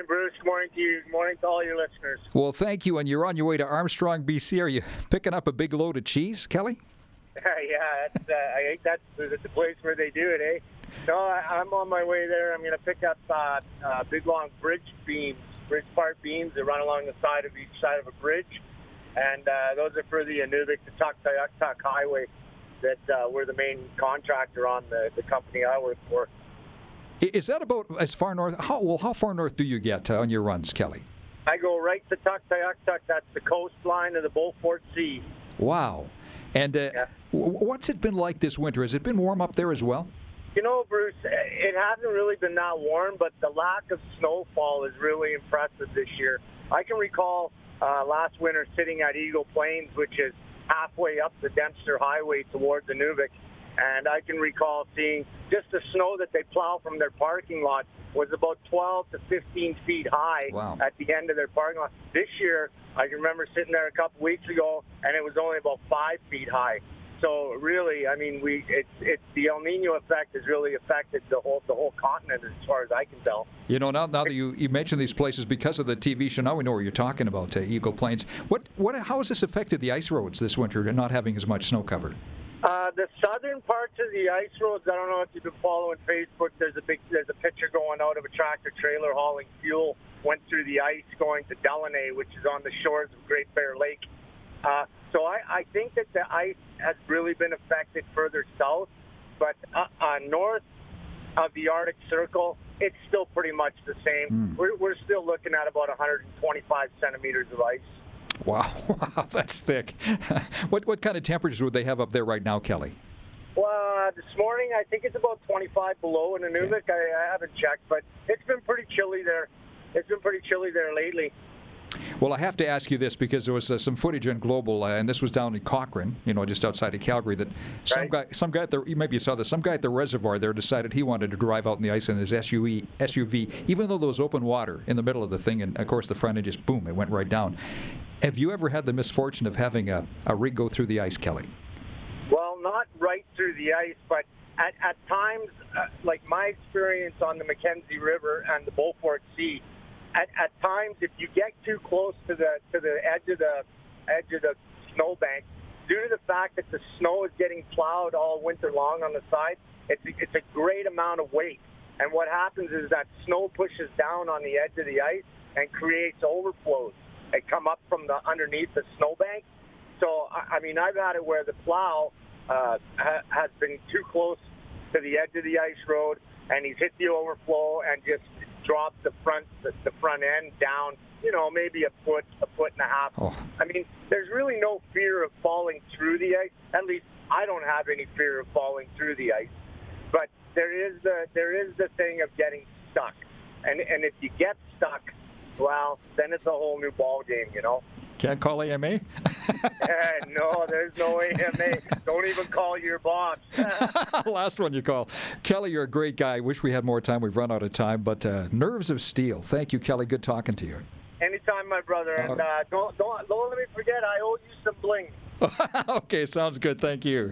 morning, Bruce. Good morning to you. Good morning to all your listeners. Well, thank you. And you're on your way to Armstrong, BC. Are you picking up a big load of cheese, Kelly? yeah, that's, uh, I think that's the, the place where they do it, eh? No, I, I'm on my way there. I'm going to pick up uh, uh, big long bridge beams, bridge part beams that run along the side of each side of a bridge, and uh, those are for the Inuvik to Tuktoyaktuk Highway. That uh, we're the main contractor on the, the company I work for. Is that about as far north? How well? How far north do you get uh, on your runs, Kelly? I go right to Tuktoyaktuk. That's the coastline of the Beaufort Sea. Wow. And uh, Yeah. what's it been like this winter? Has it been warm up there as well? You know, Bruce, it hasn't really been that warm, but the lack of snowfall is really impressive this year. I can recall uh, last winter sitting at Eagle Plains, which is halfway up the Dempster Highway towards Inuvik, and I can recall seeing just the snow that they plow from their parking lot was about 12 to 15 feet high Wow. at the end of their parking lot. This year, I can remember sitting there a couple weeks ago, and it was only about five feet high. So really, I mean, we it's it's the El Nino effect has really affected the whole the whole continent as far as I can tell. You know, now, now that you, you mention these places because of the TV show, now we know what you're talking about, uh, Eagle Plains. What, what, how has this affected the ice roads this winter, and not having as much snow cover? Uh, the southern parts of the ice roads, I don't know if you've been following Facebook. There's a big there's a picture going out of a tractor trailer hauling fuel went through the ice going to Deline, which is on the shores of Great Bear Lake. Uh, so I, I think that the ice has really been affected further south, but uh, uh, north of the Arctic Circle, it's still pretty much the same. We're, we're still looking at about 125 centimeters of ice. Wow, wow, that's thick. what, what kind of temperatures would they have up there right now, Kelly? Well, uh, this morning I think it's about 25 below in Inuvik. I, I haven't checked, but it's been pretty chilly there. It's been pretty chilly there lately. Well, I have to ask you this because there was uh, some footage on Global, uh, and this was down in Cochrane, you know, just outside of Calgary. That some Right. guy, some guy at the maybe you saw this, some guy at the reservoir there decided he wanted to drive out in the ice in his SUV, SUV, even though there was open water in the middle of the thing, and of course the front end just boom, it went right down. Have you ever had the misfortune of having a, a rig go through the ice, Kelly? Well, not right through the ice, but at, at times, uh, like my experience on the Mackenzie River and the Beaufort Sea, at, at times if you get too close to the to the edge of the edge of the snowbank, due to the fact that the snow is getting plowed all winter long on the side, it's it's a great amount of weight. And what happens is that snow pushes down on the edge of the ice and creates overflows that come up from the underneath the snowbank. So, I I mean, I've had it where the plow uh, ha- has been too close to the edge of the ice road, and he's hit the overflow and just dropped the front the, the front end down. You know, maybe a foot, a foot and a half. Oh. I mean, there's really no fear of falling through the ice. At least I don't have any fear of falling through the ice. But there is the there is the thing of getting stuck, and and if you get stuck, well, then it's a whole new ball game. You know. Can't call AMA. No, there's no AMA. Don't even call your boss. Last one you call. Kelly, you're a great guy. Wish we had more time. We've run out of time, but uh, nerves of steel. Thank you, Kelly. Good talking to you. Anytime, my brother. And uh, don't don't don't let me forget. I owe you some bling. okay, sounds good. Thank you.